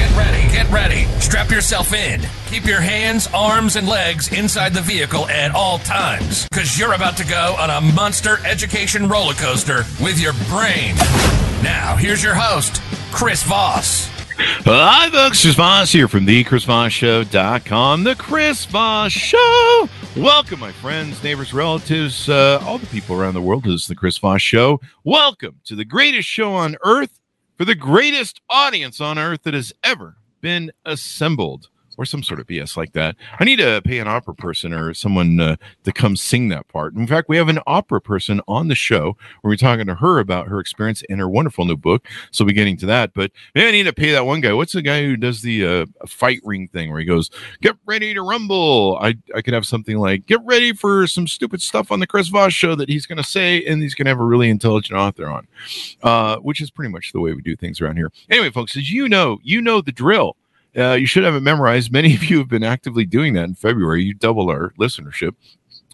Get ready, get ready. Strap yourself in. Keep your hands, arms, and legs inside the vehicle at all times, because you're about to go on a monster education roller coaster with your brain. Now, here's your host, Chris Voss. Hi, folks. Chris Voss here from the ChrisVossShow.com. The Chris Voss Show. Welcome, my friends, neighbors, relatives, uh, all the people around the world. This is the Chris Voss Show. Welcome to the greatest show on earth for the greatest audience on earth that has ever been assembled or some sort of BS like that. I need to pay an opera person or someone uh, to come sing that part. In fact, we have an opera person on the show where we're talking to her about her experience and her wonderful new book. So we'll be getting to that. But maybe I need to pay that one guy. What's the guy who does the uh, fight ring thing where he goes, "Get ready to rumble"? I I could have something like, "Get ready for some stupid stuff on the Chris Voss show that he's going to say," and he's going to have a really intelligent author on, uh, which is pretty much the way we do things around here. Anyway, folks, as you know, you know the drill. Uh, you should have it memorized. Many of you have been actively doing that in February. You double our listenership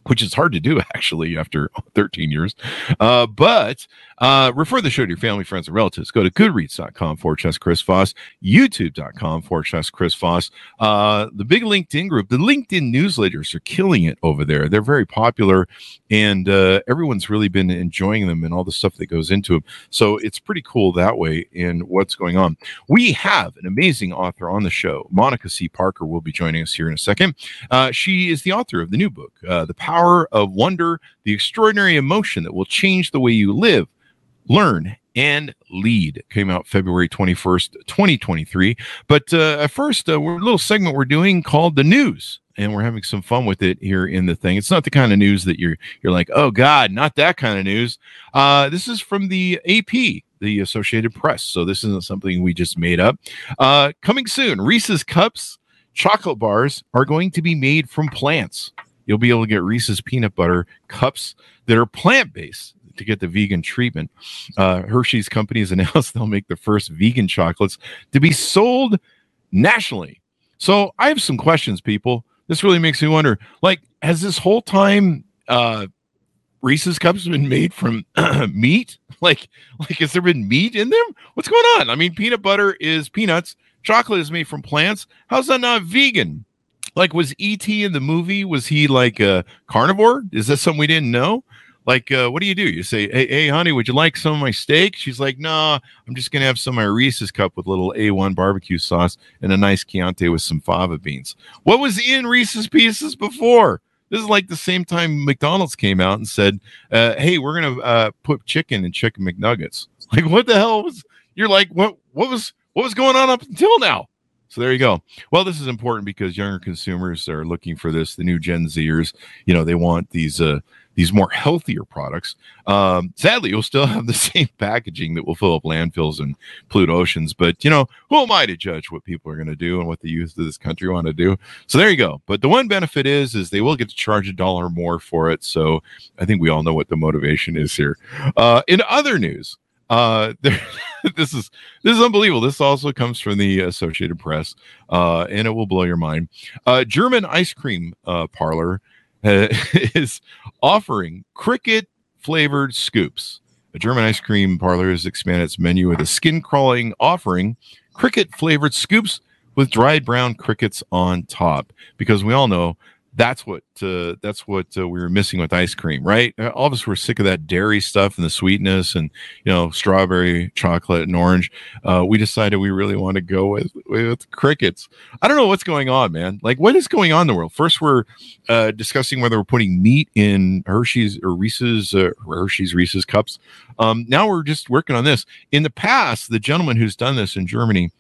which is hard to do actually after 13 years. Uh, but uh, refer the show to your family, friends, and relatives. Go to goodreads.com forward slash Chris Voss, youtube.com forward slash Chris Voss. Uh, the big LinkedIn group, the LinkedIn newsletters are killing it over there. They're very popular and uh, everyone's really been enjoying them and all the stuff that goes into them. So it's pretty cool that way in what's going on. We have an amazing author on the show. Monica C. Parker will be joining us here in a second. Uh, she is the author of the new book, uh, The Power of Wonder, the extraordinary emotion that will change the way you live Learn and Lead came out February 21st, 2023. But uh, at first, uh, we're a little segment we're doing called the news, and we're having some fun with it here in the thing. It's not the kind of news that you're you're like, oh God, not that kind of news. Uh, this is from the AP, the Associated Press. So this isn't something we just made up. Uh, coming soon, Reese's cups, chocolate bars are going to be made from plants. You'll be able to get Reese's peanut butter cups that are plant based to get the vegan treatment. Uh, Hershey's company has announced they'll make the first vegan chocolates to be sold nationally. So I have some questions, people. This really makes me wonder like, has this whole time uh, Reese's cups been made from meat? Like, like has there been meat in them? What's going on? I mean, peanut butter is peanuts. Chocolate is made from plants. How's that not vegan? Like, was ET in the movie? Was he like a carnivore? Is that something we didn't know? like uh, what do you do you say hey, hey honey would you like some of my steak she's like nah, i'm just gonna have some of my reese's cup with a little a1 barbecue sauce and a nice chianti with some fava beans what was in reese's pieces before this is like the same time mcdonald's came out and said uh, hey we're gonna uh, put chicken in chicken mcnuggets like what the hell was you're like what what was what was going on up until now so there you go. Well, this is important because younger consumers are looking for this. The new Gen Zers, you know, they want these uh, these more healthier products. Um, sadly, you'll still have the same packaging that will fill up landfills and pollute oceans. But you know, who am I to judge what people are going to do and what the youth of this country want to do? So there you go. But the one benefit is, is they will get to charge a dollar more for it. So I think we all know what the motivation is here. Uh, in other news, uh, there, this is this is unbelievable. This also comes from the Associated Press, uh, and it will blow your mind. Uh, German ice cream uh, parlor uh, is offering cricket flavored scoops. A German ice cream parlor has expanded its menu with a skin crawling offering cricket flavored scoops with dried brown crickets on top. Because we all know that's what uh, that's what uh, we were missing with ice cream, right? Uh, all of us were sick of that dairy stuff and the sweetness, and you know, strawberry, chocolate, and orange. Uh, we decided we really want to go with with crickets. I don't know what's going on, man. Like, what is going on in the world? First, we're uh, discussing whether we're putting meat in Hershey's or Reese's uh, Hershey's Reese's cups. Um, now we're just working on this. In the past, the gentleman who's done this in Germany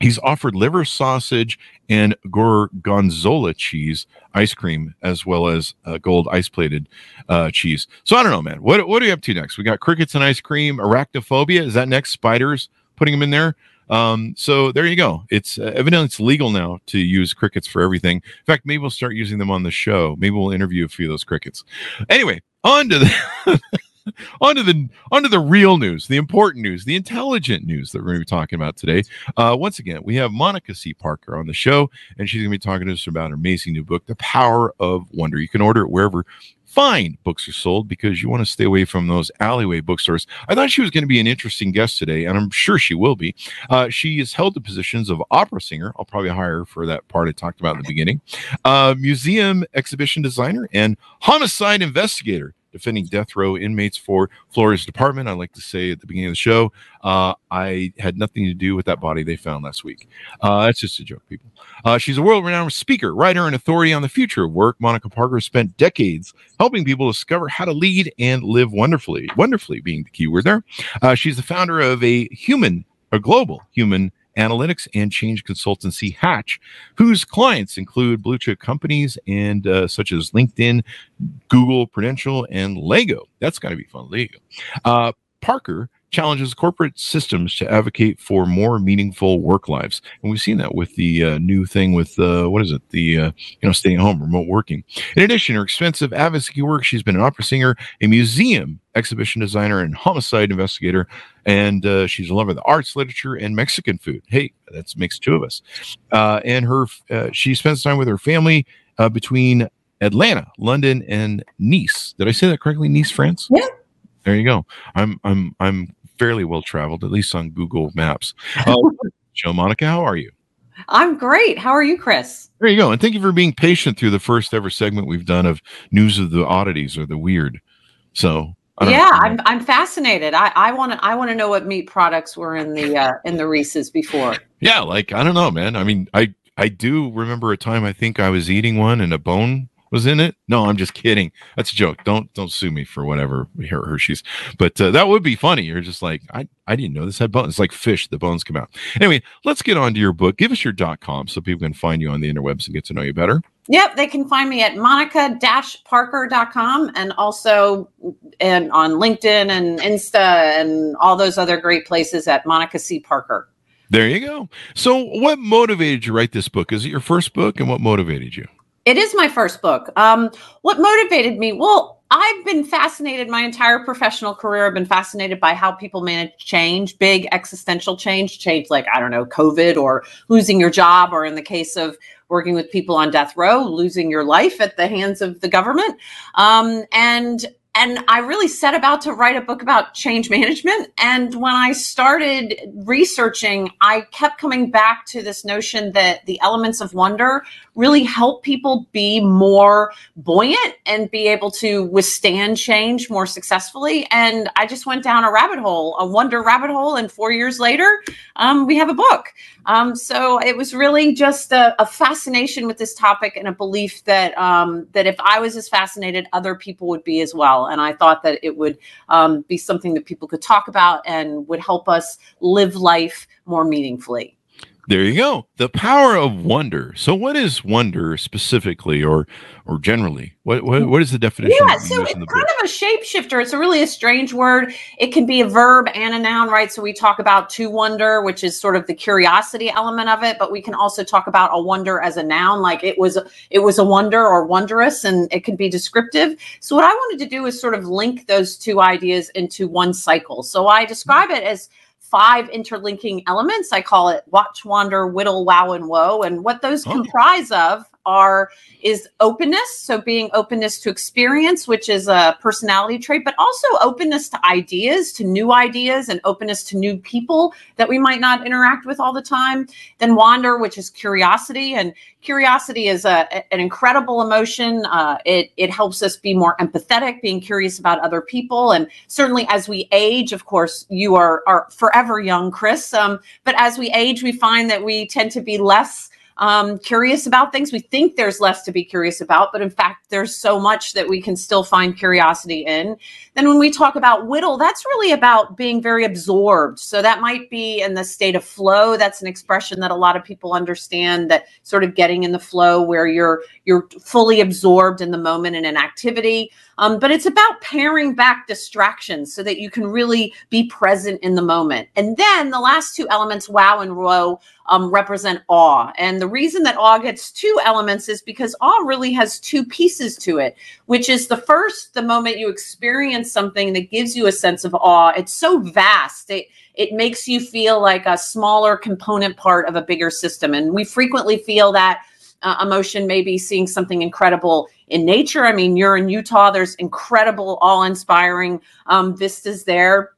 He's offered liver sausage and gorgonzola cheese ice cream, as well as uh, gold ice plated uh, cheese. So I don't know, man. What what are you up to next? We got crickets and ice cream. Arachnophobia is that next? Spiders putting them in there. Um, so there you go. It's uh, evidently it's legal now to use crickets for everything. In fact, maybe we'll start using them on the show. Maybe we'll interview a few of those crickets. Anyway, on to the onto the onto the real news, the important news, the intelligent news that we're going to be talking about today. Uh, once again, we have Monica C. Parker on the show, and she's going to be talking to us about her amazing new book, The Power of Wonder. You can order it wherever fine books are sold because you want to stay away from those alleyway bookstores. I thought she was going to be an interesting guest today, and I'm sure she will be. Uh, she has held the positions of opera singer. I'll probably hire her for that part I talked about in the beginning. Uh, museum exhibition designer and homicide investigator defending death row inmates for Florida's department. I like to say at the beginning of the show, uh, I had nothing to do with that body they found last week. Uh, that's just a joke, people. Uh, she's a world renowned speaker, writer, and authority on the future of work. Monica Parker spent decades helping people discover how to lead and live wonderfully, wonderfully being the key word there. Uh, she's the founder of a human, a global human analytics and change consultancy Hatch, whose clients include blue chip companies and uh, such as LinkedIn, Google, Prudential, and Lego. That's got to be fun. Lego. Uh, Parker challenges corporate systems to advocate for more meaningful work lives, and we've seen that with the uh, new thing with uh, what is it? The uh, you know staying home, remote working. In addition, her expensive advocacy work, she's been an opera singer, a museum exhibition designer, and homicide investigator, and uh, she's a lover of the arts, literature, and Mexican food. Hey, that makes two of us. Uh, and her uh, she spends time with her family between Atlanta, London, and Nice. Did I say that correctly? Nice, France. Yeah. There you go. I'm I'm I'm fairly well traveled, at least on Google Maps. Uh, Joe Monica, how are you? I'm great. How are you, Chris? There you go. And thank you for being patient through the first ever segment we've done of news of the oddities or the weird. So yeah, I'm I'm fascinated. I I want to I want to know what meat products were in the uh, in the Reese's before. Yeah, like I don't know, man. I mean, I I do remember a time I think I was eating one and a bone was in it. No, I'm just kidding. That's a joke. Don't don't sue me for whatever her Hershey's. But uh, that would be funny. You're just like I I didn't know this had bones. It's like fish. The bones come out. Anyway, let's get on to your book. Give us your dot com so people can find you on the interwebs and get to know you better. Yep, they can find me at monica-parker.com and also and on LinkedIn and Insta and all those other great places at Monica C. Parker. There you go. So, what motivated you to write this book? Is it your first book, and what motivated you? It is my first book. Um, what motivated me? Well, I've been fascinated my entire professional career. I've been fascinated by how people manage change, big existential change, change like, I don't know, COVID or losing your job, or in the case of working with people on death row, losing your life at the hands of the government. Um, and and I really set about to write a book about change management. And when I started researching, I kept coming back to this notion that the elements of wonder really help people be more buoyant and be able to withstand change more successfully. And I just went down a rabbit hole, a wonder rabbit hole. And four years later, um, we have a book. Um, so it was really just a, a, fascination with this topic and a belief that um, that if I was as fascinated, other people would be as well. And I thought that it would um, be something that people could talk about and would help us live life more meaningfully. There you go. The power of wonder. So, what is wonder specifically, or or generally? What what, what is the definition? Yeah, so it's kind book? of a shapeshifter. It's a really a strange word. It can be a verb and a noun, right? So we talk about to wonder, which is sort of the curiosity element of it, but we can also talk about a wonder as a noun, like it was it was a wonder or wondrous, and it can be descriptive. So what I wanted to do is sort of link those two ideas into one cycle. So I describe it as five interlinking elements. I call it watch, wander, whittle, wow, and woe. And what those oh. comprise of are is openness. So being openness to experience which is a personality trait but also openness to ideas to new ideas and openness to new people that we might not interact with all the time. Then wander which is curiosity and curiosity is a, an incredible emotion. Uh, it, it helps us be more empathetic being curious about other people. And certainly as we age of course you are are forever young chris. Um, but as we age we find that we tend to be less um, curious about things. We think there's less to be curious about, but in fact, there's so much that we can still find curiosity in. Then, when we talk about whittle, that's really about being very absorbed. So, that might be in the state of flow. That's an expression that a lot of people understand that sort of getting in the flow where you're you're fully absorbed in the moment in an activity. Um, but it's about paring back distractions so that you can really be present in the moment. And then the last two elements, wow and woe, um, represent awe. And the reason that awe gets two elements is because awe really has two pieces to it, which is the first, the moment you experience something that gives you a sense of awe. It's so vast. It, it makes you feel like a smaller component part of a bigger system. And we frequently feel that uh, emotion, maybe seeing something incredible in nature. I mean, you're in Utah, there's incredible, awe inspiring um, vistas there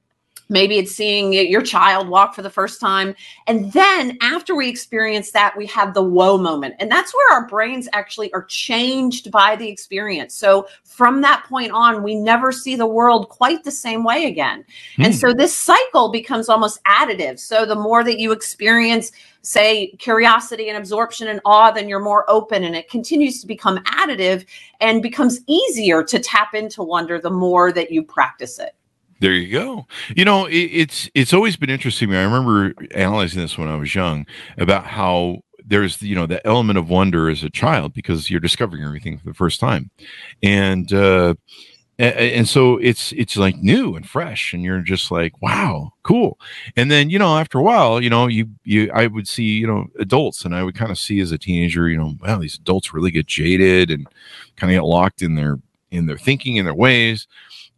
Maybe it's seeing your child walk for the first time. And then after we experience that, we have the whoa moment. And that's where our brains actually are changed by the experience. So from that point on, we never see the world quite the same way again. Mm. And hmm. so this cycle becomes almost additive. So the more that you experience, say, curiosity and absorption and awe, then you're more open and it continues to become additive and becomes easier to tap into wonder the more that you practice it. There you go. You know, it, it's it's always been interesting. I remember analyzing this when I was young about how there's you know the element of wonder as a child because you're discovering everything for the first time, and uh, and so it's it's like new and fresh, and you're just like, wow, cool. And then you know after a while, you know you you I would see you know adults, and I would kind of see as a teenager, you know, wow, these adults really get jaded and kind of get locked in their in their thinking in their ways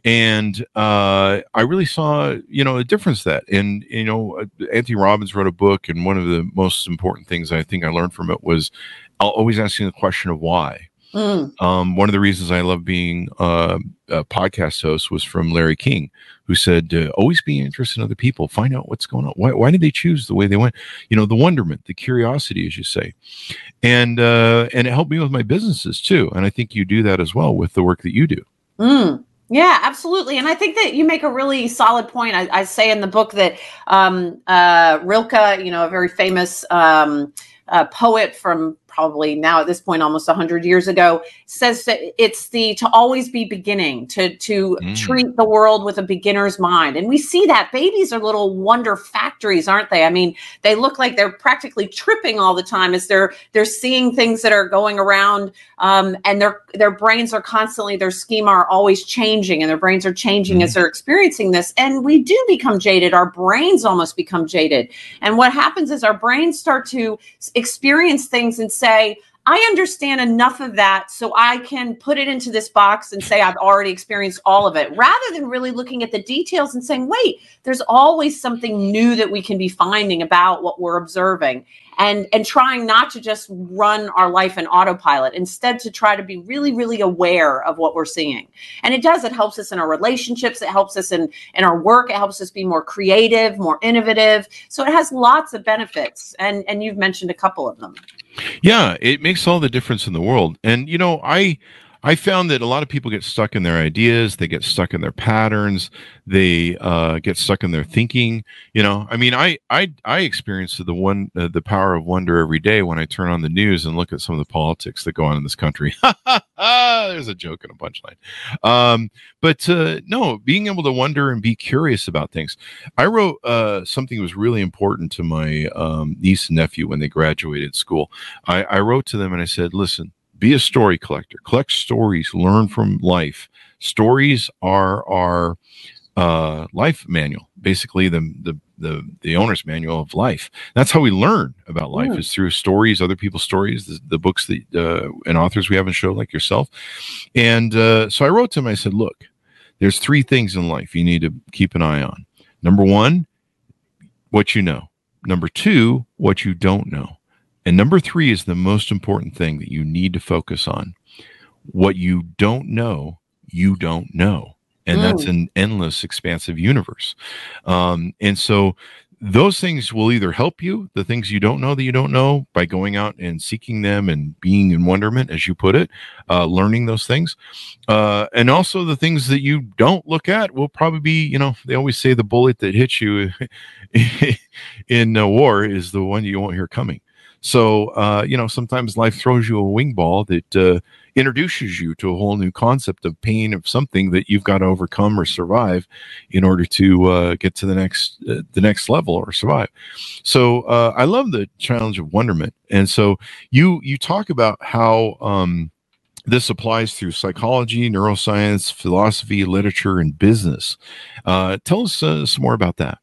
and uh, I really saw, you know, a difference that. And you know, uh, Anthony Robbins wrote a book, and one of the most important things I think I learned from it was always asking the question of why. Mm. Um, one of the reasons I love being uh, a podcast host was from Larry King, who said, uh, "Always be interested in other people. Find out what's going on. Why, why did they choose the way they went? You know, the wonderment, the curiosity, as you say." And uh, and it helped me with my businesses too. And I think you do that as well with the work that you do. Mm. Yeah, absolutely. And I think that you make a really solid point. I, I say in the book that um, uh, Rilke, you know, a very famous um, uh, poet from probably now at this point almost 100 years ago says that it's the to always be beginning to to mm. treat the world with a beginner's mind. And we see that babies are little wonder factories aren't they? I mean they look like they're practically tripping all the time as they're they're seeing things that are going around um, and their their brains are constantly their schema are always changing and their brains are changing mm. as they're experiencing this. And we do become jaded. Our brains almost become jaded. And what happens is our brains start to experience things and say say, I understand enough of that so I can put it into this box and say I've already experienced all of it, rather than really looking at the details and saying, wait, there's always something new that we can be finding about what we're observing and and trying not to just run our life in autopilot instead to try to be really really aware of what we're seeing. And it does it helps us in our relationships it helps us in in our work it helps us be more creative more innovative. So it has lots of benefits and and you've mentioned a couple of them yeah it makes all the difference in the world. And you know i I found that a lot of people get stuck in their ideas, they get stuck in their patterns, they uh, get stuck in their thinking. You know, I mean, I I I experience the one uh, the power of wonder every day when I turn on the news and look at some of the politics that go on in this country. There's a joke and a punchline. Um, but uh, no, being able to wonder and be curious about things. I wrote uh, something that was really important to my um, niece and nephew when they graduated school. I, I wrote to them and I said, "Listen." Be a story collector. Collect stories learn from life. Stories are our uh, life manual basically the, the the the owner's manual of life. That's how we learn about life yeah. is through stories other people's stories the, the books that uh, and authors we have in show like yourself. And uh, so i wrote to him i said look there's three things in life you need to keep an eye on. Number one what you know. Number two what you don't know and number three is the most important thing that you need to focus on. What you don't know, you don't know. And mm. that's an endless, expansive universe. Um, and so those things will either help you, the things you don't know that you don't know, by going out and seeking them and being in wonderment, as you put it, uh, learning those things. Uh, and also the things that you don't look at will probably be, you know, they always say the bullet that hits you in a war is the one you won't hear coming. So, uh, you know, sometimes life throws you a wing ball that uh, introduces you to a whole new concept of pain of something that you've got to overcome or survive in order to uh, get to the next uh, the next level or survive. So, uh, I love the challenge of wonderment, and so you you talk about how. Um, this applies through psychology, neuroscience, philosophy, literature, and business. Uh, tell us some more about that.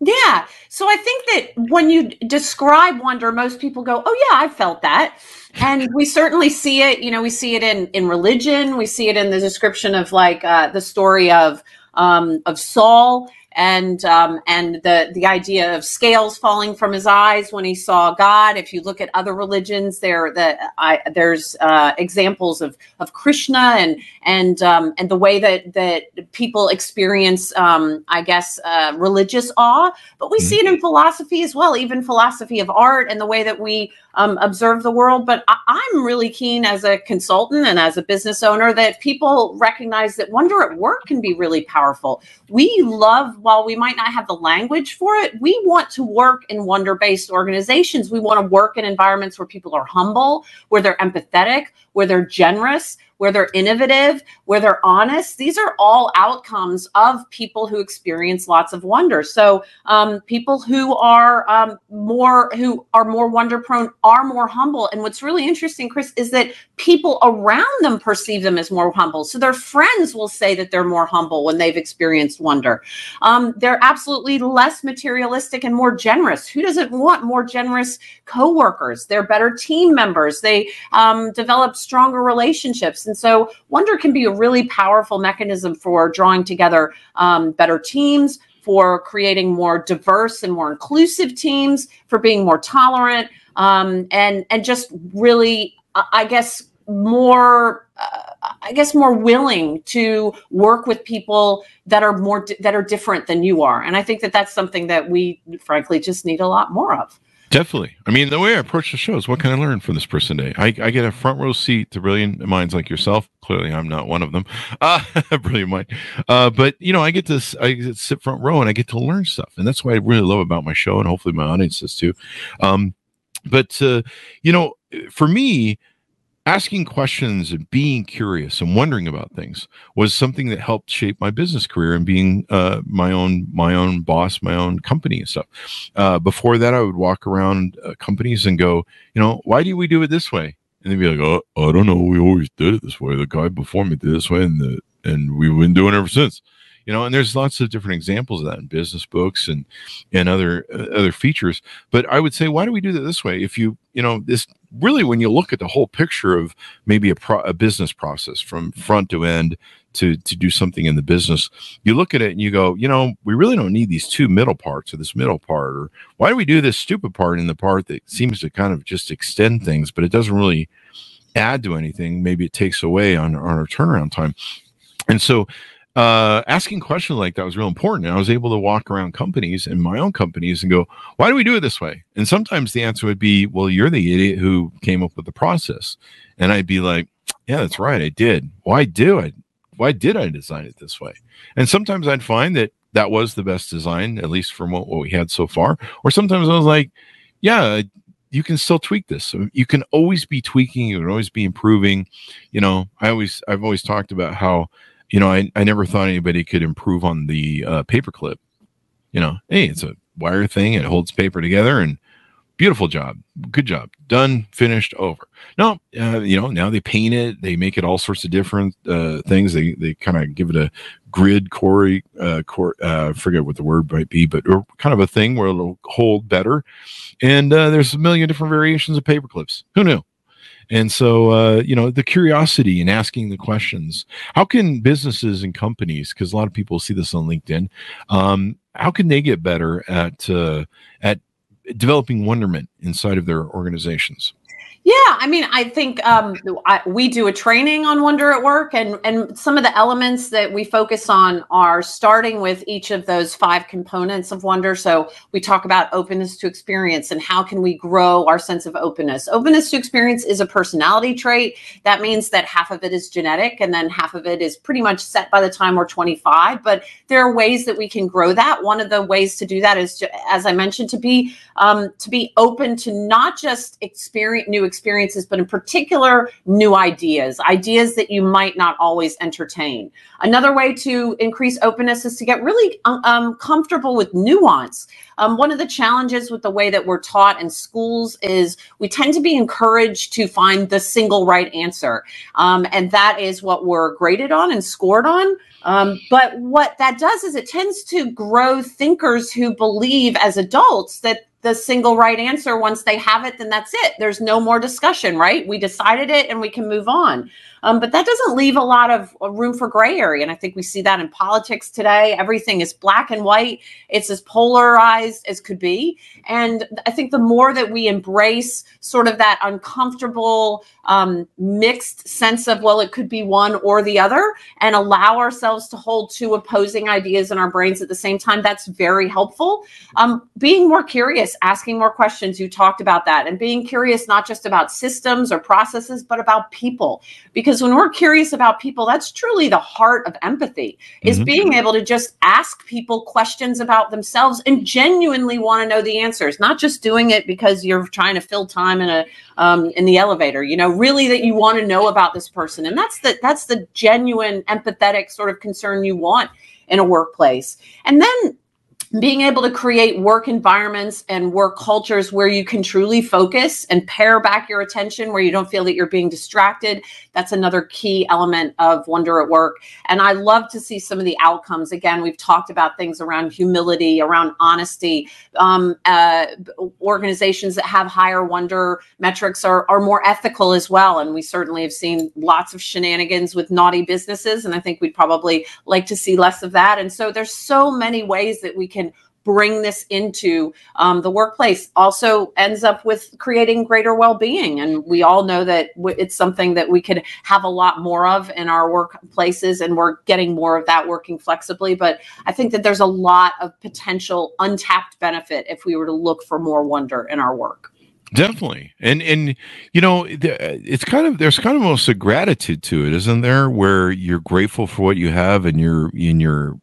Yeah. So I think that when you describe wonder, most people go, "Oh yeah, I felt that." And we certainly see it, you know, we see it in in religion, we see it in the description of like uh, the story of um, of Saul and um, and the the idea of scales falling from his eyes when he saw God. If you look at other religions, there the I, there's uh, examples of of Krishna and and um, and the way that that people experience, um, I guess, uh, religious awe. But we mm-hmm. see it in philosophy as well, even philosophy of art and the way that we um, observe the world. But I, am really keen as a consultant and as a business owner that people recognize that wonder at work can be really powerful. We love, while we might not have the language for it, we want to work in wonder based organizations. We want to work in environments where people are humble, where they're empathetic, where they're generous, where they're innovative, where they're honest. These are all outcomes of people who experience lots of wonder. So um, people who are um, more who are more wonder prone are more humble. And what's really interesting, Chris, is that people around them perceive them as more humble. So their friends will say that they're more humble when they've experienced wonder. Um, they're absolutely less materialistic and more generous. Who doesn't want more generous coworkers? They're better team members. They um, develop stronger relationships. And so wonder can be a really powerful mechanism for drawing together um, better teams, for creating more diverse and more inclusive teams, for being more tolerant, um, and and just really, I guess, more. Uh, I guess more willing to work with people that are more that are different than you are, and I think that that's something that we, frankly, just need a lot more of. Definitely. I mean, the way I approach the show is what can I learn from this person today? I, I get a front row seat to brilliant minds like yourself. Clearly, I'm not one of them. Uh, brilliant mind. Uh, but, you know, I get to I get to sit front row and I get to learn stuff. And that's what I really love about my show. And hopefully my audience does too. Um, but, uh, you know, for me, asking questions and being curious and wondering about things was something that helped shape my business career and being uh, my own my own boss my own company and stuff. Uh, before that i would walk around uh, companies and go you know why do we do it this way? And they'd be like oh i don't know. We always did it this way. The guy before me did this way and the and we've been doing it ever since you know and there's lots of different examples of that in business books and and other uh, other features. But i would say why do we do that this way? If you you know this really when you look at the whole picture of maybe a, pro, a business process from front to end to to do something in the business you look at it and you go you know we really don't need these two middle parts or this middle part or why do we do this stupid part in the part that seems to kind of just extend things but it doesn't really add to anything? Maybe it takes away on, on our turnaround time. And so uh, asking questions like that was real important. And I was able to walk around companies and my own companies and go, why do we do it this way? And sometimes the answer would be, well, you're the idiot who came up with the process. And I'd be like, yeah, that's right. I did. Why do I? Why did I design it this way? And sometimes I'd find that that was the best design, at least from what, what we had so far. Or sometimes I was like, yeah, you can still tweak this. You can always be tweaking. You can always be improving. You know, I always, I've always talked about how you know, I, I never thought anybody could improve on the uh, paperclip. You know, hey, it's a wire thing, it holds paper together, and beautiful job, good job, done, finished, over. No, uh, you know, now they paint it, they make it all sorts of different uh, things. They they kind of give it a grid core, uh, core, uh, forget what the word might be, but kind of a thing where it'll hold better. And uh, there's a million different variations of paper clips. Who knew? And so, uh, you know, the curiosity and asking the questions. How can businesses and companies, because a lot of people see this on LinkedIn, um, how can they get better at uh, at developing wonderment inside of their organizations? Yeah, I mean, I think um, I, we do a training on Wonder at Work, and and some of the elements that we focus on are starting with each of those five components of Wonder. So we talk about openness to experience and how can we grow our sense of openness. Openness to experience is a personality trait. That means that half of it is genetic, and then half of it is pretty much set by the time we're 25. But there are ways that we can grow that. One of the ways to do that is, to, as I mentioned, to be um, to be open to not just experience new experiences, but in particular, new ideas, ideas that you might not always entertain. Another way to increase openness is to get really um, um, comfortable with nuance. Um, one of the challenges with the way that we're taught in schools is we tend to be encouraged to find the single right answer. Um, and that is what we're graded on and scored on. Um, but what that does is it tends to grow thinkers who believe as adults that the single right answer. Once they have it then that's it. There's no more discussion right? We decided it and we can move on um, but that doesn't leave a lot of uh, room for gray area. And I think we see that in politics today. Everything is black and white, it's as polarized as could be. And I think the more that we embrace sort of that uncomfortable, um, mixed sense of, well, it could be one or the other, and allow ourselves to hold two opposing ideas in our brains at the same time, that's very helpful. Um, being more curious, asking more questions, you talked about that, and being curious not just about systems or processes, but about people. Because because when we're curious about people that's truly the heart of empathy is mm-hmm. being able to just ask people questions about themselves and genuinely want to know the answers not just doing it because you're trying to fill time in a um, in the elevator you know really that you want to know about this person and that's the that's the genuine empathetic sort of concern you want in a workplace and then being able to create work environments and work cultures where you can truly focus and pare back your attention where you don't feel that you're being distracted that's another key element of wonder at work. And i love to see some of the outcomes. Again we've talked about things around humility around honesty. Um, uh, organizations that have higher wonder metrics are, are more ethical as well. And we certainly have seen lots of shenanigans with naughty businesses and i think we'd probably like to see less of that. And so there's so many ways that we can bring this into um, the workplace also ends up with creating greater well-being. And we all know that it's something that we could have a lot more of in our workplaces and we're getting more of that working flexibly. But i think that there's a lot of potential untapped benefit if we were to look for more wonder in our work. Definitely. And and you know it's kind of there's kind of almost a gratitude to it isn't there? Where you're grateful for what you have and you're in your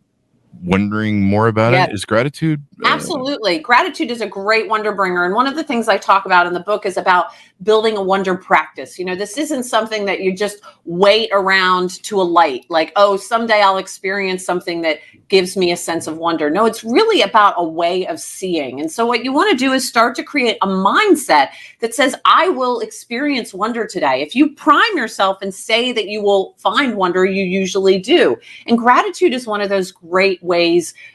wondering more about it? Is gratitude uh, absolutely. Gratitude is a great wonder bringer and one of the things i talk about in the book is about building a wonder practice. You know this isn't something that you just wait around to a light like oh someday i'll experience something that gives me a sense of wonder. No it's really about a way of seeing. And so what you want to do is start to create a mindset that says i will experience wonder today. If you prime yourself and say that you will find wonder you usually do. And gratitude is one of those great ways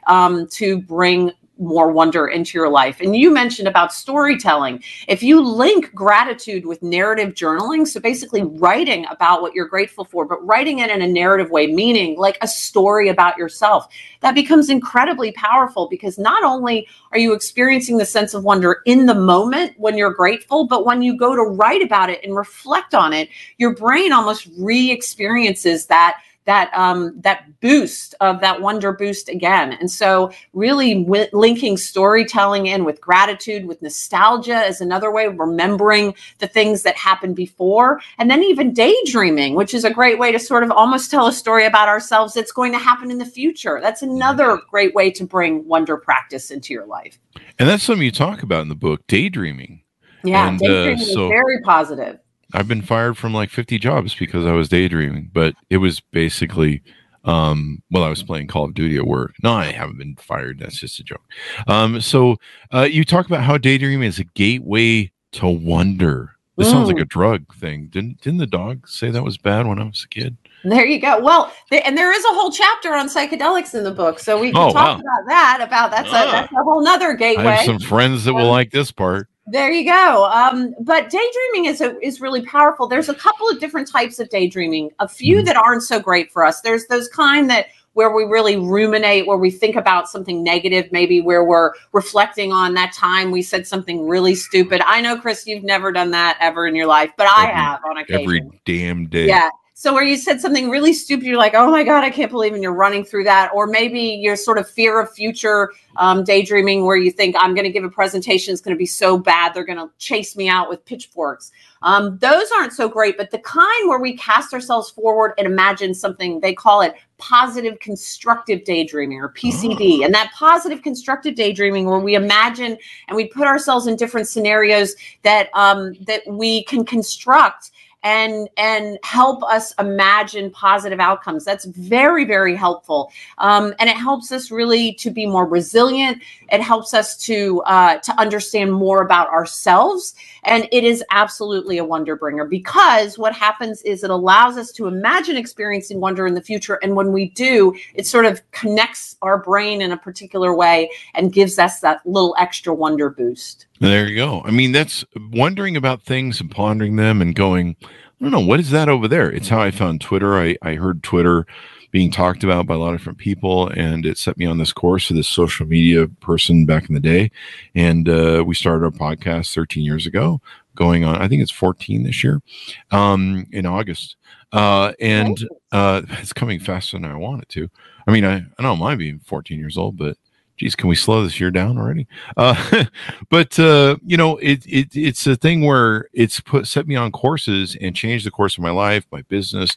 um, to bring more wonder into your life. And you mentioned about storytelling. If you link gratitude with narrative journaling, so basically writing about what you're grateful for, but writing it in a narrative way, meaning like a story about yourself, that becomes incredibly powerful because not only are you experiencing the sense of wonder in the moment when you're grateful, but when you go to write about it and reflect on it, your brain almost re experiences that that um, that boost of that wonder boost again. And so, really w- linking storytelling in with gratitude, with nostalgia is another way of remembering the things that happened before, and then even daydreaming, which is a great way to sort of almost tell a story about ourselves that's going to happen in the future. That's another great way to bring wonder practice into your life. And that's something you talk about in the book, daydreaming. Yeah, and, uh, daydreaming uh, so- is very positive I've been fired from like 50 jobs because I was daydreaming, but it was basically um well I was playing Call of Duty at work. No, I haven't been fired. That's just a joke. Um so uh you talk about how daydreaming is a gateway to wonder. This sounds like mm. a drug thing. Didn't didn't the dog say that was bad when I was a kid? There you go. Well, th- and there is a whole chapter on psychedelics in the book, so we can oh, talk wow. about that. About that's ah. a that's a whole nother gateway. I have some friends that will um, like this part. There you go. Um, but daydreaming is a, is really powerful. There's a couple of different types of daydreaming. A few mm-hmm. that aren't so great for us. There's those kind that where we really ruminate, where we think about something negative, maybe where we're reflecting on that time we said something really stupid. I know, Chris, you've never done that ever in your life, but I have on occasion. Every damn day. Yeah. So where you said something really stupid, you're like, oh my God, I can't believe and you're running through that. Or maybe your sort of fear of future um, daydreaming where you think I'm going to give a presentation, it's going to be so bad, they're going to chase me out with pitchforks. Um, those aren't so great, but the kind where we cast ourselves forward and imagine something, they call it positive constructive daydreaming or PCD. Oh. And that positive constructive daydreaming where we imagine and we put ourselves in different scenarios that um, that we can construct and and help us imagine positive outcomes. That's very very helpful. Um, and it helps us really to be more resilient. It helps us to uh, to understand more about ourselves. And it is absolutely a wonder bringer because what happens is it allows us to imagine experiencing wonder in the future. And when we do it sort of connects our brain in a particular way and gives us that little extra wonder boost there you go i mean that's wondering about things and pondering them and going I don't know what is that over there. It's how I found Twitter. I, I heard Twitter being talked about by a lot of different people, and it set me on this course for this social media person back in the day. And uh, we started our podcast 13 years ago, going on. I think it's 14 this year, um, in August. Uh, and uh, it's coming faster than I want it to. I mean, I, I don't mind being 14 years old, but geez, can we slow this year down already? Uh, but uh, you know, it, it it's a thing where it's put set me on courses and changed the course of my life, my business.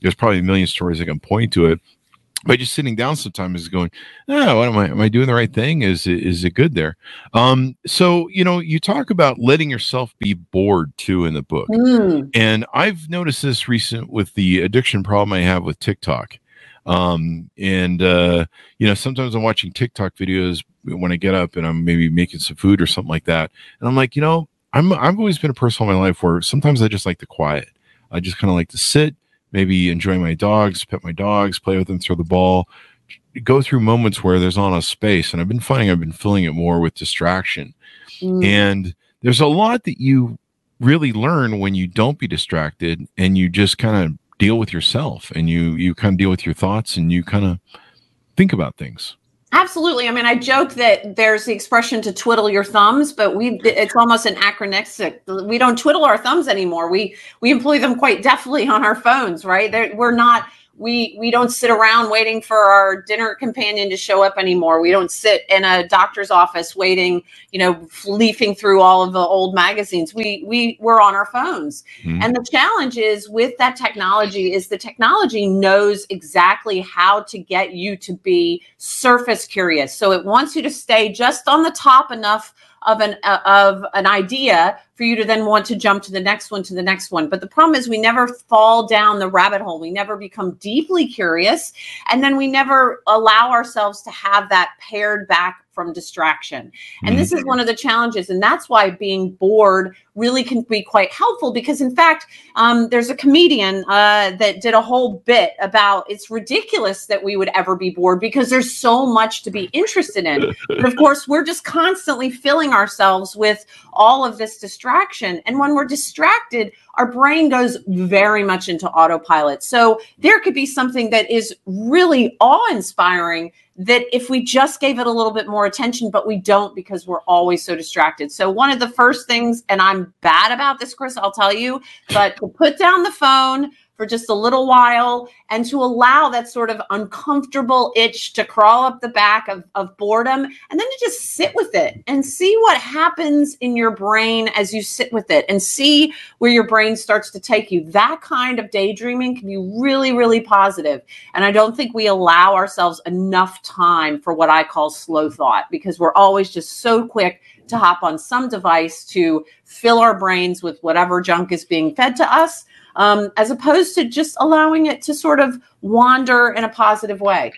There's probably a million stories I can point to it. But just sitting down sometimes is going, oh, what am I? Am I doing the right thing? Is it, is it good there? Um, so you know, you talk about letting yourself be bored too in the book, mm. and I've noticed this recent with the addiction problem I have with TikTok um, and uh, you know, sometimes I'm watching TikTok videos when I get up and I'm maybe making some food or something like that, and I'm like, you know, I'm I've always been a person in my life where sometimes I just like the quiet. I just kind of like to sit, maybe enjoy my dogs, pet my dogs, play with them, throw the ball, go through moments where there's not a space. And I've been finding I've been filling it more with distraction. Mm. And there's a lot that you really learn when you don't be distracted and you just kind of deal with yourself and you you kind of deal with your thoughts and you kind of think about things. Absolutely. I mean i joke that there's the expression to twiddle your thumbs but we it's almost an anachronistic we don't twiddle our thumbs anymore. We we employ them quite deftly on our phones right? They're, we're not we we don't sit around waiting for our dinner companion to show up anymore. We don't sit in a doctor's office waiting you know leafing through all of the old magazines. We we we're on our phones. Mm-hmm. and the challenge is with that technology is the technology knows exactly how to get you to be surface curious. So it wants you to stay just on the top enough of an uh, of an idea for you to then want to jump to the next one to the next one. But the problem is we never fall down the rabbit hole. We never become deeply curious. And then we never allow ourselves to have that pared back from distraction. And this is mm-hmm. one of the challenges. And that's why being bored really can be quite helpful because, in fact, um, there's a comedian uh, that did a whole bit about it's ridiculous that we would ever be bored because there's so much to be interested in. but of course, we're just constantly filling ourselves with all of this distraction. And when we're distracted, our brain goes very much into autopilot. So there could be something that is really awe inspiring that if we just gave it a little bit more attention, but we don't because we're always so distracted. So, one of the first things, and I'm bad about this, Chris, I'll tell you, but to put down the phone, for just a little while and to allow that sort of uncomfortable itch to crawl up the back of, of boredom and then to just sit with it and see what happens in your brain as you sit with it and see where your brain starts to take you. That kind of daydreaming can be really, really positive. And I don't think we allow ourselves enough time for what I call slow thought because we're always just so quick to hop on some device to fill our brains with whatever junk is being fed to us um, as opposed to just allowing it to sort of wander in a positive way.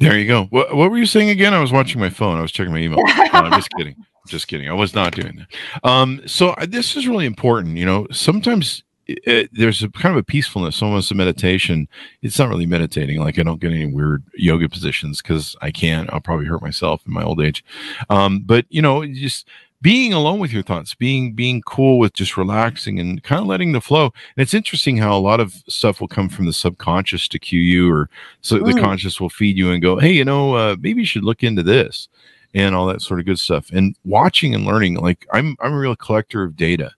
There you go. What, what were you saying again? I was watching my phone. I was checking my email. no, I'm just kidding. I'm just kidding. I was not doing that. Um, so uh, this is really important. You know, sometimes it, there's a kind of a peacefulness, almost a meditation. It's not really meditating. Like I don't get any weird yoga positions because I can't. I'll probably hurt myself in my old age. Um, but you know, just being alone with your thoughts, being being cool with just relaxing and kind of letting the flow. And it's interesting how a lot of stuff will come from the subconscious to cue you, or so mm. the conscious will feed you and go, "Hey, you know, uh, maybe you should look into this," and all that sort of good stuff. And watching and learning, like I'm I'm a real collector of data.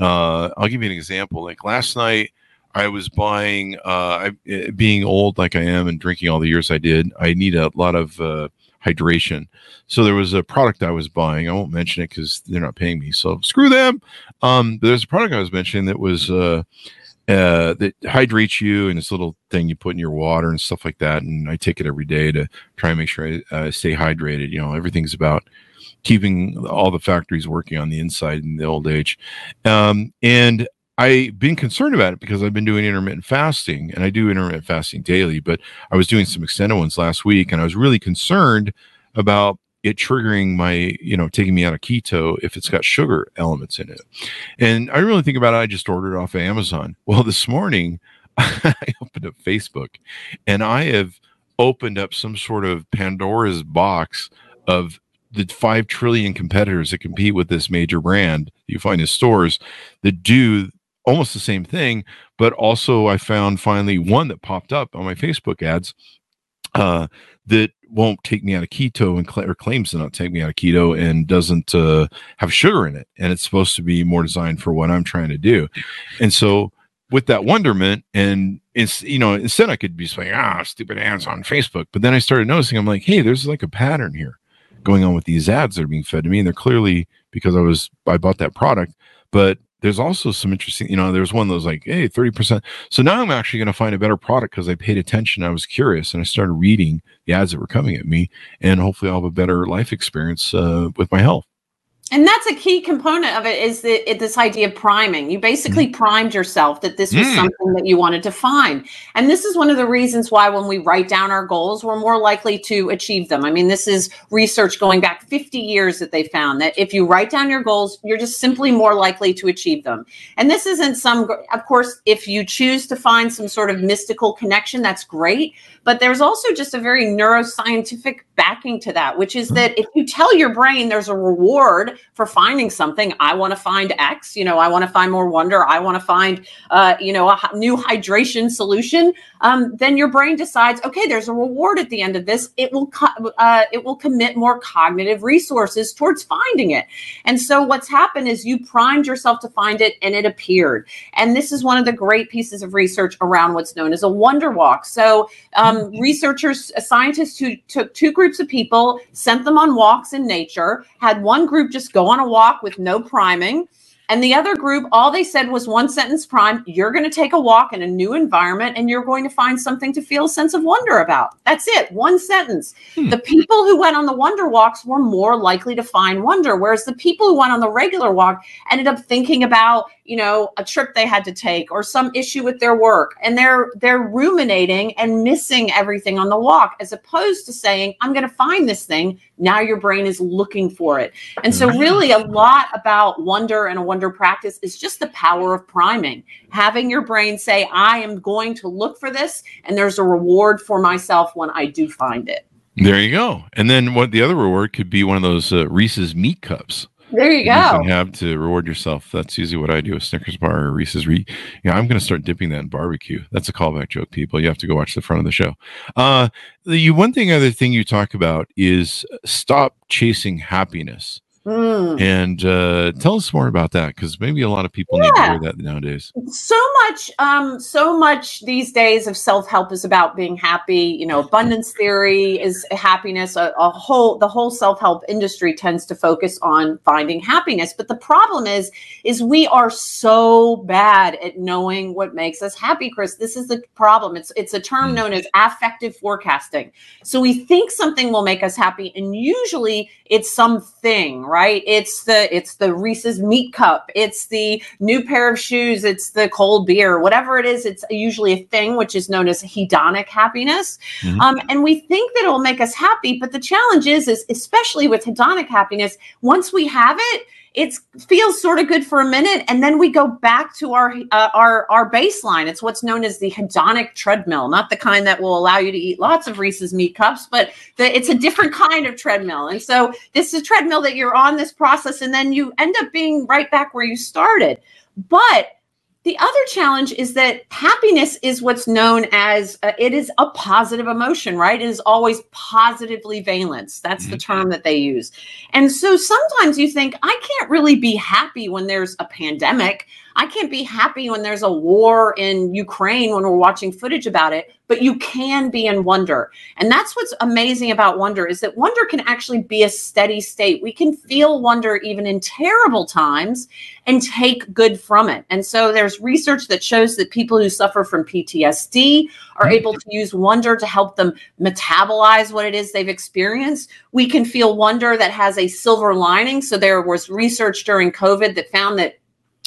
Uh, I'll give you an example. Like last night. I was buying, uh, I, eh, being old like I am and drinking all the years I did, I need a lot of uh, hydration. So there was a product I was buying. I won't mention it because they're not paying me. So screw them. Um, there's a product I was mentioning that was uh, uh, that hydrates you and this little thing you put in your water and stuff like that. And I take it every day to try and make sure I uh, stay hydrated. You know, everything's about keeping all the factories working on the inside in the old age. Um, and I've been concerned about it because I've been doing intermittent fasting and I do intermittent fasting daily, but I was doing some extended ones last week and I was really concerned about it triggering my, you know, taking me out of keto if it's got sugar elements in it. And I really think about it. I just ordered off of Amazon. Well, this morning I opened up Facebook and I have opened up some sort of Pandora's box of the 5 trillion competitors that compete with this major brand you find in stores that do almost the same thing but also i found finally one that popped up on my facebook ads uh, that won't take me out of keto and cl- or claims to not take me out of keto and doesn't uh, have sugar in it and it's supposed to be more designed for what i'm trying to do. And so with that wonderment and it's you know instead i could be saying ah stupid ads on facebook but then i started noticing i'm like hey there's like a pattern here going on with these ads that are being fed to me and they're clearly because i was i bought that product but there's also some interesting, you know, there's one that was like, hey, 30%. So now I'm actually going to find a better product because I paid attention. I was curious and I started reading the ads that were coming at me. And hopefully I'll have a better life experience uh, with my health and that's a key component of it is that it, this idea of priming. You basically mm. primed yourself that this was mm. something that you wanted to find. And this is one of the reasons why when we write down our goals we're more likely to achieve them. I mean this is research going back 50 years that they found that if you write down your goals you're just simply more likely to achieve them. And this isn't some of course if you choose to find some sort of mystical connection that's great but there's also just a very neuroscientific backing to that which is that if you tell your brain there's a reward for finding something. I want to find X, you know, I want to find more wonder. I want to find, uh, you know, a new hydration solution. Um, then your brain decides, okay, there's a reward at the end of this. It will, co- uh, it will commit more cognitive resources towards finding it. And so what's happened is you primed yourself to find it and it appeared. And this is one of the great pieces of research around what's known as a wonder walk. So um, mm-hmm. researchers, scientists who took two groups of people, sent them on walks in nature, had one group just go on a walk with no priming and the other group, all they said was one sentence prime. You're going to take a walk in a new environment and you're going to find something to feel a sense of wonder about. That's it. One sentence. Hmm. The people who went on the wonder walks were more likely to find wonder, whereas the people who went on the regular walk ended up thinking about, you know, a trip they had to take or some issue with their work. And they're they're ruminating and missing everything on the walk, as opposed to saying, I'm going to find this thing. Now your brain is looking for it. And so really a lot about wonder and a wonder practice is just the power of priming. Having your brain say, I am going to look for this, and there's a reward for myself when I do find it. There you go. And then what the other reward could be one of those uh, Reese's meat cups. There you go. You have to reward yourself. That's usually what I do with Snickers bar or Reese's. Re- yeah, I'm going to start dipping that in barbecue. That's a callback joke, people. You have to go watch the front of the show. Uh, the one thing, other thing you talk about is stop chasing happiness. Mm. And uh, tell us more about that because maybe a lot of people yeah. need to hear that nowadays. So much, um, so much these days of self help is about being happy. You know, abundance theory is happiness. A, a whole, the whole self help industry tends to focus on finding happiness. But the problem is, is we are so bad at knowing what makes us happy, Chris. This is the problem. It's it's a term mm. known as affective forecasting. So we think something will make us happy, and usually it's something right? It's the it's the Reese's meat cup, it's the new pair of shoes, it's the cold beer, whatever it is. It's usually a thing which is known as hedonic happiness, mm-hmm. um, and we think that it will make us happy. But the challenge is, is especially with hedonic happiness, once we have it it feels sort of good for a minute and then we go back to our uh, our our baseline. It's what's known as the hedonic treadmill not the kind that will allow you to eat lots of reese's meat cups but the, it's a different kind of treadmill. And so this is a treadmill that you're on this process and then you end up being right back where you started. But the other challenge is that happiness is what's known as uh, it is a positive emotion, right? It is always positively valence. That's mm-hmm. the term that they use. And so sometimes you think, I can't really be happy when there's a pandemic. I can't be happy when there's a war in Ukraine when we're watching footage about it, but you can be in wonder. And that's what's amazing about wonder is that wonder can actually be a steady state. We can feel wonder even in terrible times and take good from it. And so there's research that shows that people who suffer from PTSD are able to use wonder to help them metabolize what it is they've experienced. We can feel wonder that has a silver lining. So there was research during COVID that found that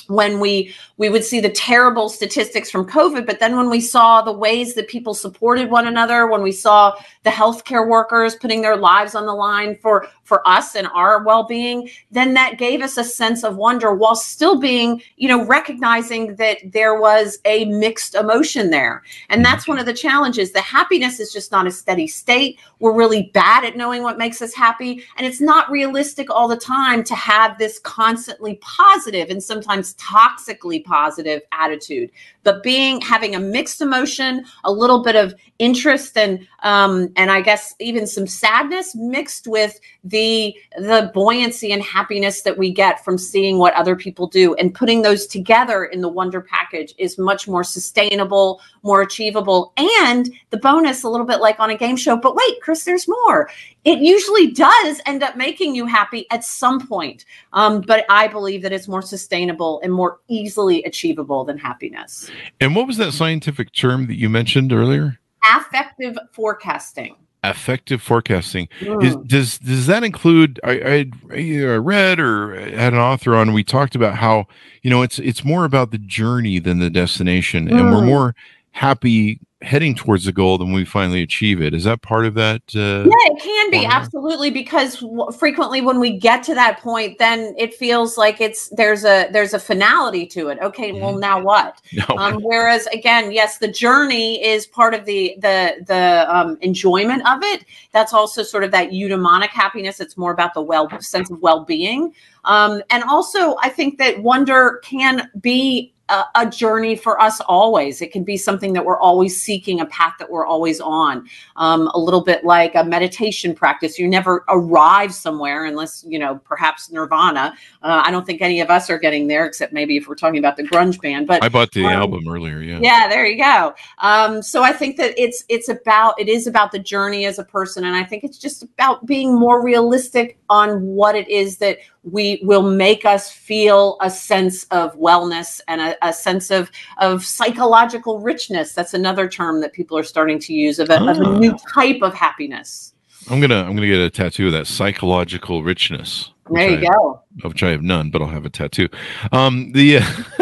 when we we would see the terrible statistics from covid but then when we saw the ways that people supported one another when we saw the healthcare workers putting their lives on the line for for us and our well-being then that gave us a sense of wonder while still being you know recognizing that there was a mixed emotion there. And that's one of the challenges. The happiness is just not a steady state. We're really bad at knowing what makes us happy. And it's not realistic all the time to have this constantly positive and sometimes toxically positive attitude but being having a mixed emotion a little bit of interest and um, and i guess even some sadness mixed with the the buoyancy and happiness that we get from seeing what other people do. And putting those together in the wonder package is much more sustainable more achievable and the bonus a little bit like on a game show but wait chris there's more. It usually does end up making you happy at some point um, but i believe that it's more sustainable and more easily achievable than happiness And what was that scientific term that you mentioned earlier? affective forecasting Affective forecasting. Is, Mm. does does that include? I, I read or had an author on. We talked about how you know it's it's more about the journey than the destination, and we're Mm. more happy heading towards the goal than we finally achieve it. Is that part of that? Uh, Yeah, it can be Or- absolutely because w- frequently when we get to that point, then it feels like it's there's a there's a finality to it. Okay, well Mhm. now what? No. Um, whereas again, yes, the journey is part of the the the um, enjoyment of it. That's also sort of that eudaimonic happiness. It's more about the well sense of well being, um, and also I think that wonder can be a, a journey for us always. It can be something that we're always seeking, a path that we're always on. Um, a little bit like a meditation practice. You never arrive somewhere unless you know perhaps nirvana. Uh, I don't think any of us are getting there, except maybe if we're talking about the grunge band. But I bought the Um, album earlier. Yeah. yeah there you go um, so i think that it's it's about it is about the journey as a person and i think it's just about being more realistic on what it is that we will make us feel a sense of wellness and a, a sense of of psychological richness. That's another term that people are starting to use of a, of a new ah. type of happiness. I'm gonna I'm gonna get a tattoo of that psychological richness. There you I- go of which I have none, but I'll have a tattoo. Um, the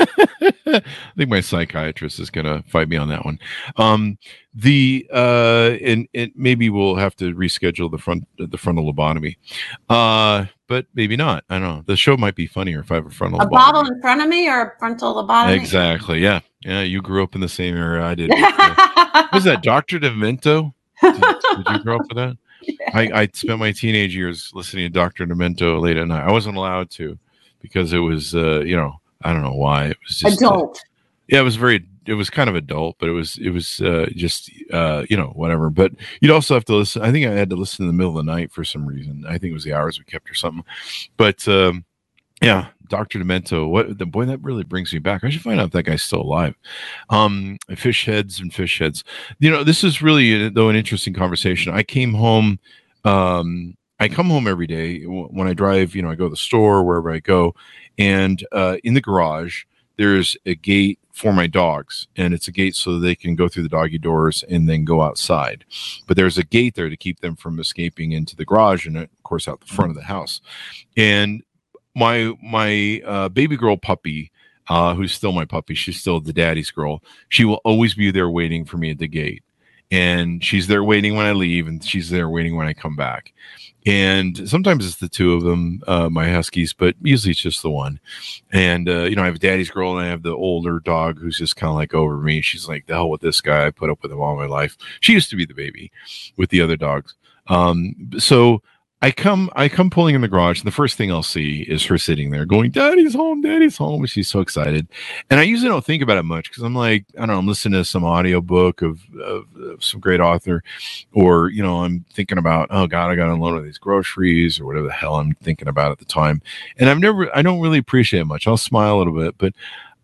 I think my psychiatrist is gonna fight me on that one. Um, the uh, and it maybe we'll have to reschedule the front the frontal lobotomy, uh, but maybe not. I don't know. The show might be funnier if I have a frontal a lobotomy. bottle in front of me or a frontal lobotomy Exactly. Yeah. Yeah. You grew up in the same era I did. Was that Doctor Demento? Did, did you grow up with that? I, I spent my teenage years listening to Dr. Demento late at night. I wasn't allowed to because it was, uh, you know, I don't know why. It was just, uh, adult yeah, it was very, it was kind of adult, but it was, it was uh, just, uh, you know, whatever. But you'd also have to listen. I think I had to listen in the middle of the night for some reason. I think it was the hours we kept or something. But um, yeah, Dr. Demento, what the boy that really brings me back. I should find out if that guy's still alive. Um, fish heads and fish heads. You know, this is really uh, though an interesting conversation. I came home. Um, I come home every day when I drive. You know, I go to the store wherever I go, and uh, in the garage there's a gate for my dogs, and it's a gate so they can go through the doggy doors and then go outside. But there's a gate there to keep them from escaping into the garage and, of course, out the front of the house. And my my uh, baby girl puppy, uh, who's still my puppy, she's still the daddy's girl. She will always be there waiting for me at the gate, and she's there waiting when I leave, and she's there waiting when I come back. And sometimes it's the two of them, uh, my huskies, but usually it's just the one. And uh, you know, I have daddy's girl, and I have the older dog who's just kind of like over me. She's like, "The hell with this guy! I put up with him all my life." She used to be the baby with the other dogs. Um, so I come I come pulling in the garage, and the first thing I'll see is her sitting there going, Daddy's home, Daddy's home. And she's so excited. And I usually don't think about it much because I'm like, I don't know, I'm listening to some audiobook of, of, of some great author, or you know, I'm thinking about, oh God, I gotta unload all these groceries or whatever the hell I'm thinking about at the time. And I've never I don't really appreciate it much. I'll smile a little bit, but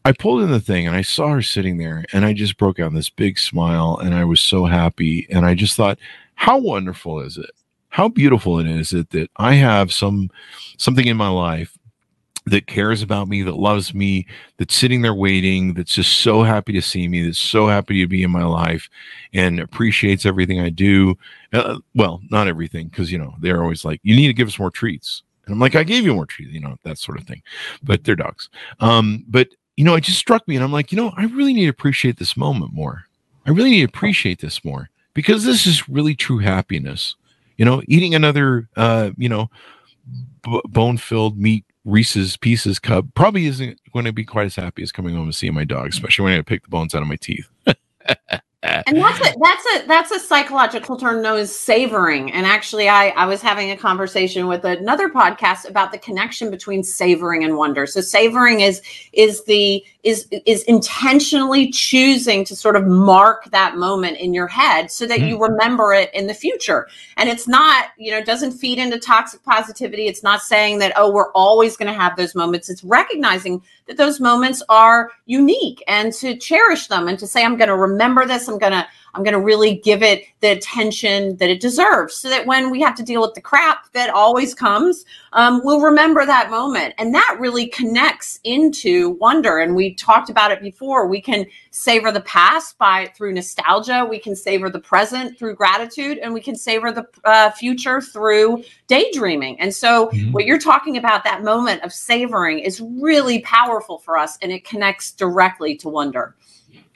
I pulled in the thing and I saw her sitting there and I just broke out this big smile and I was so happy. And I just thought, how wonderful is it? How beautiful it is it that I have some something in my life that cares about me, that loves me, that's sitting there waiting, that's just so happy to see me, that's so happy to be in my life and appreciates everything I do. Uh, well, not everything, because you know, they're always like, you need to give us more treats. And I'm like, I gave you more treats, you know, that sort of thing. But they're dogs. Um, but you know, it just struck me, and I'm like, you know, I really need to appreciate this moment more. I really need to appreciate this more because this is really true happiness. You know, eating another, uh, you know, b- bone-filled meat Reese's Pieces cup probably isn't going to be quite as happy as coming home and seeing my dog, especially when I pick the bones out of my teeth. and that's a that's a that's a psychological term known as savoring and actually i i was having a conversation with another podcast about the connection between savoring and wonder so savoring is is the is is intentionally choosing to sort of mark that moment in your head so that mm. you remember it in the future. And it's not you know doesn't feed into toxic positivity. It's not saying that oh we're always going to have those moments. It's recognizing that those moments are unique and to cherish them and to say i'm going to remember this. I'm going to I'm going to really give it the attention that it deserves so that when we have to deal with the crap that always comes, um, we'll remember that moment. And that really connects into wonder. And we talked about it before. We can savor the past by through nostalgia. We can savor the present through gratitude and we can savor the uh, future through daydreaming. And so mm-hmm. what you're talking about, that moment of savoring is really powerful for us and it connects directly to wonder.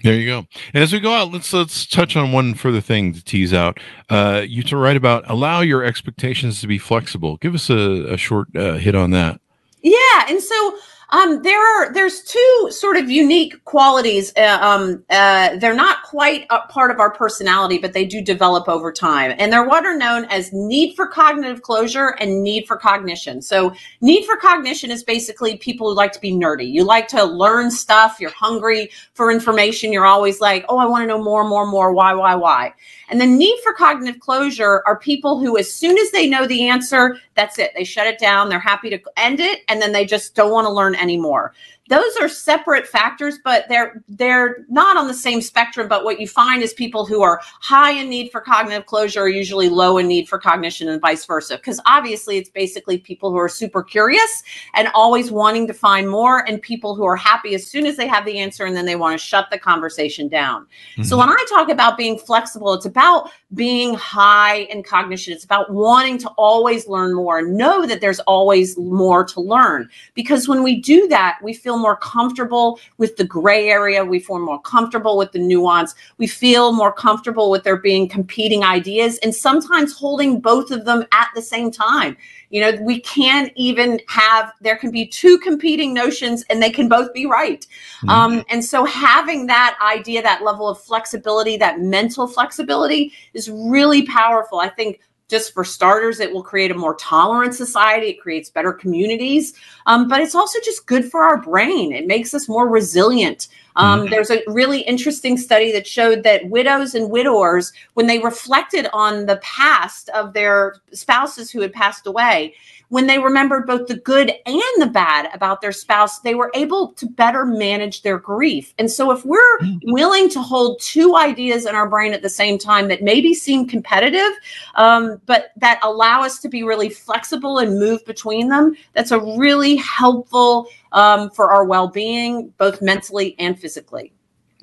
There you go. And as we go out, let's let's touch on one further thing to tease out. Uh, you to write about allow your expectations to be flexible. Give us a, a short uh, hit on that. Yeah, and so um, there are there's two sort of unique qualities. Uh, um, uh, they're not quite a part of our personality, but they do develop over time, and they're what are known as need for cognitive closure and need for cognition. So, need for cognition is basically people who like to be nerdy. You like to learn stuff. You're hungry for information. You're always like, oh, I want to know more, more, more. Why, why, why? And the need for cognitive closure are people who, as soon as they know the answer, that's it. They shut it down. They're happy to end it, and then they just don't want to learn anymore those are separate factors but they're they're not on the same spectrum but what you find is people who are high in need for cognitive closure are usually low in need for cognition and vice versa because obviously it's basically people who are super curious and always wanting to find more and people who are happy as soon as they have the answer and then they want to shut the conversation down mm-hmm. so when i talk about being flexible it's about being high in cognition it's about wanting to always learn more and know that there's always more to learn because when we do that we feel more comfortable with the gray area. We feel more comfortable with the nuance. We feel more comfortable with there being competing ideas and sometimes holding both of them at the same time. You know, we can't even have, there can be two competing notions and they can both be right. Mm-hmm. Um, and so having that idea, that level of flexibility, that mental flexibility is really powerful. I think just for starters, it will create a more tolerant society. It creates better communities, um, but it's also just good for our brain. It makes us more resilient. Um, mm-hmm. There's a really interesting study that showed that widows and widowers, when they reflected on the past of their spouses who had passed away, when they remembered both the good and the bad about their spouse, they were able to better manage their grief. And so, if we're mm-hmm. willing to hold two ideas in our brain at the same time that maybe seem competitive, um, but that allow us to be really flexible and move between them, that's a really helpful um, for our well being, both mentally and physically.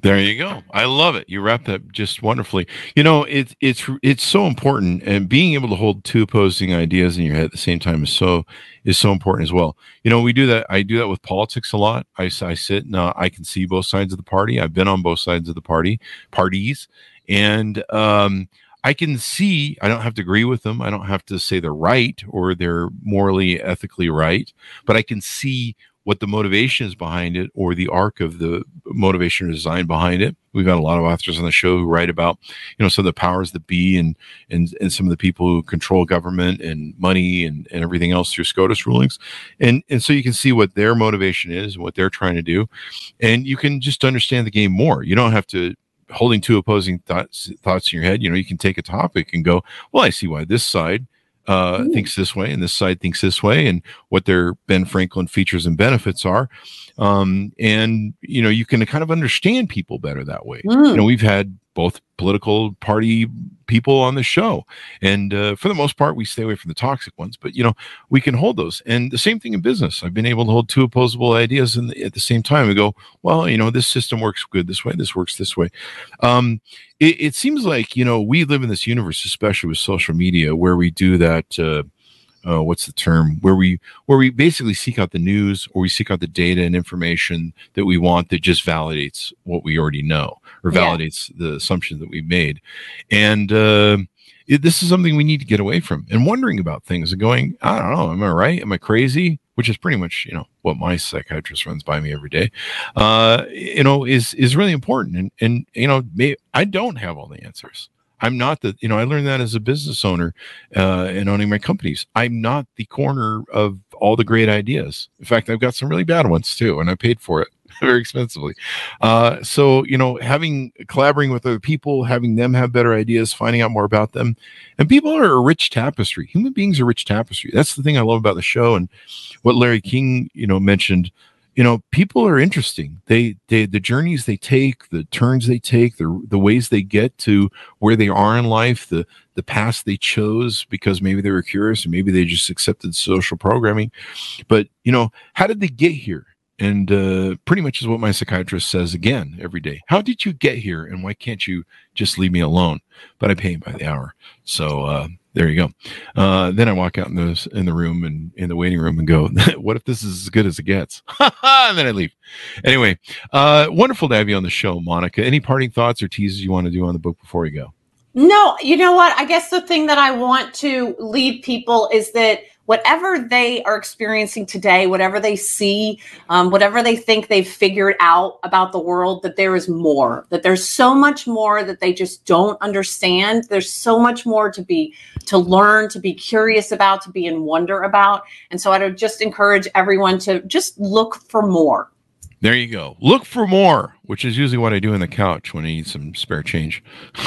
There you go. I love it. You wrapped that just wonderfully. You know, it's it's it's so important, and being able to hold two opposing ideas in your head at the same time is so is so important as well. You know, we do that. I do that with politics a lot. I, I sit and uh, I can see both sides of the party. I've been on both sides of the party parties, and um, I can see. I don't have to agree with them. I don't have to say they're right or they're morally ethically right, but I can see what the motivation is behind it or the arc of the motivation or design behind it. We've got a lot of authors on the show who write about, you know, some of the powers that be and and and some of the people who control government and money and, and everything else through SCOTUS rulings. And and so you can see what their motivation is and what they're trying to do. And you can just understand the game more. You don't have to holding two opposing thoughts thoughts in your head. You know, you can take a topic and go, well, I see why this side uh, thinks this way and this side thinks this way and what their Ben Franklin features and benefits are. Um, and, you know, you can kind of understand people better that way. Mm. You know, we've had both political party people on the show. And uh, for the most part, we stay away from the toxic ones, but you know, we can hold those. And the same thing in business. I've been able to hold two opposable ideas the, at the same time we go, well, you know, this system works good this way, this works this way. Um, it, it, seems like, you know, we live in this universe, especially with social media, where we do that. Uh, uh, what's the term where we where we basically seek out the news or we seek out the data and information that we want that just validates what we already know or validates yeah. the assumption that we've made. And uh, it, this is something we need to get away from and wondering about things and going i don't know am i right? Am i crazy? Which is pretty much you know what my psychiatrist runs by me every day. Uh, you know is is really important and and you know i don't have all the answers I'm not the, you know, I learned that as a business owner uh, and owning my companies. I'm not the corner of all the great ideas. In fact, I've got some really bad ones too, and I paid for it very expensively. Uh, so, you know, having collaborating with other people, having them have better ideas, finding out more about them, and people are a rich tapestry. Human beings are rich tapestry. That's the thing I love about the show, and what Larry King, you know, mentioned you know people are interesting. They they the journeys they take the turns they take the the ways they get to where they are in life the the paths they chose because maybe they were curious and maybe they just accepted social programming. But you know how did they get here? And uh, pretty much is what my psychiatrist says again every day. How did you get here and why can't you just leave me alone? But i pay him by the hour. So uh, there you go. Uh, then I walk out in the in the room and in the waiting room and go, "What if this is as good as it gets?" and then I leave. Anyway, uh, wonderful to have you on the show, Monica. Any parting thoughts or teases you want to do on the book before we go? No, you know what? I guess the thing that I want to lead people is that whatever they are experiencing today, whatever they see, um, whatever they think they've figured out about the world, that there is more, that there's so much more that they just don't understand. There's so much more to be, to learn, to be curious about, to be in wonder about. And so I would just encourage everyone to just look for more. There you go. Look for more, which is usually what I do on the couch when I need some spare change.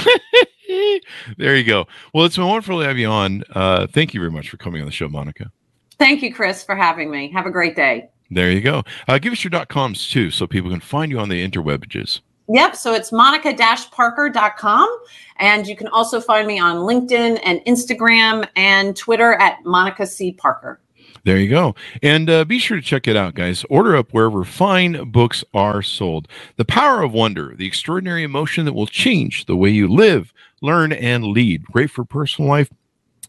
there you go. Well, it's been wonderful to have you on. Uh, thank you very much for coming on the show, Monica. Thank you, Chris, for having me. Have a great day. There you go. Uh, give us your dot coms too, so people can find you on the interwebages. Yep. So it's monica-parker.com. And you can also find me on LinkedIn and Instagram and Twitter at Monica C. Parker. There you go. And uh, be sure to check it out, guys. Order up wherever fine books are sold. The Power of Wonder, the extraordinary emotion that will change the way you live, learn, and lead. Great for personal life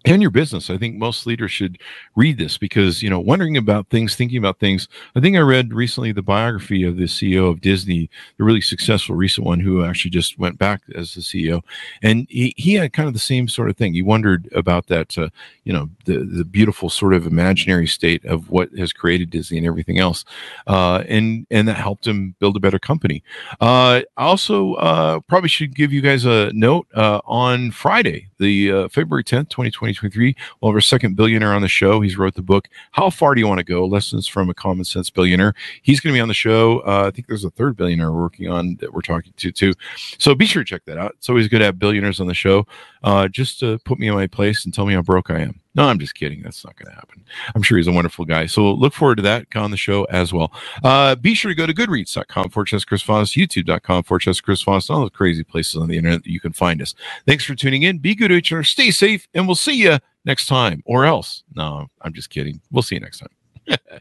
and your business. I think most leaders should read this because, you know, wondering about things, thinking about things. I think I read recently the biography of the CEO of Disney, the really successful recent one who actually just went back as the CEO. And he, he had kind of the same sort of thing. He wondered about that, uh, you know, the, the beautiful sort of imaginary state of what has created Disney and everything else. Uh, and, and that helped him build a better company. Uh, also, uh, probably should give you guys a note uh, on Friday, the uh, February 10th, 2020 2023. We'll our second billionaire on the show. He's wrote the book, How Far Do You Want to Go? Lessons from a Common Sense Billionaire. He's going to be on the show. Uh, I think there's a third billionaire we're working on that we're talking to, too. So be sure to check that out. It's always good to have billionaires on the show. Uh, just to put me in my place and tell me how broke I am. No, I'm just kidding. That's not going to happen. I'm sure he's a wonderful guy. So look forward to that on the show as well. Uh, be sure to go to goodreads.com for Chris Voss, youtube.com for Chris Voss, all the crazy places on the internet that you can find us. Thanks for tuning in. Be good to each other. Stay safe, and we'll see you next time or else. No, I'm just kidding. We'll see you next time.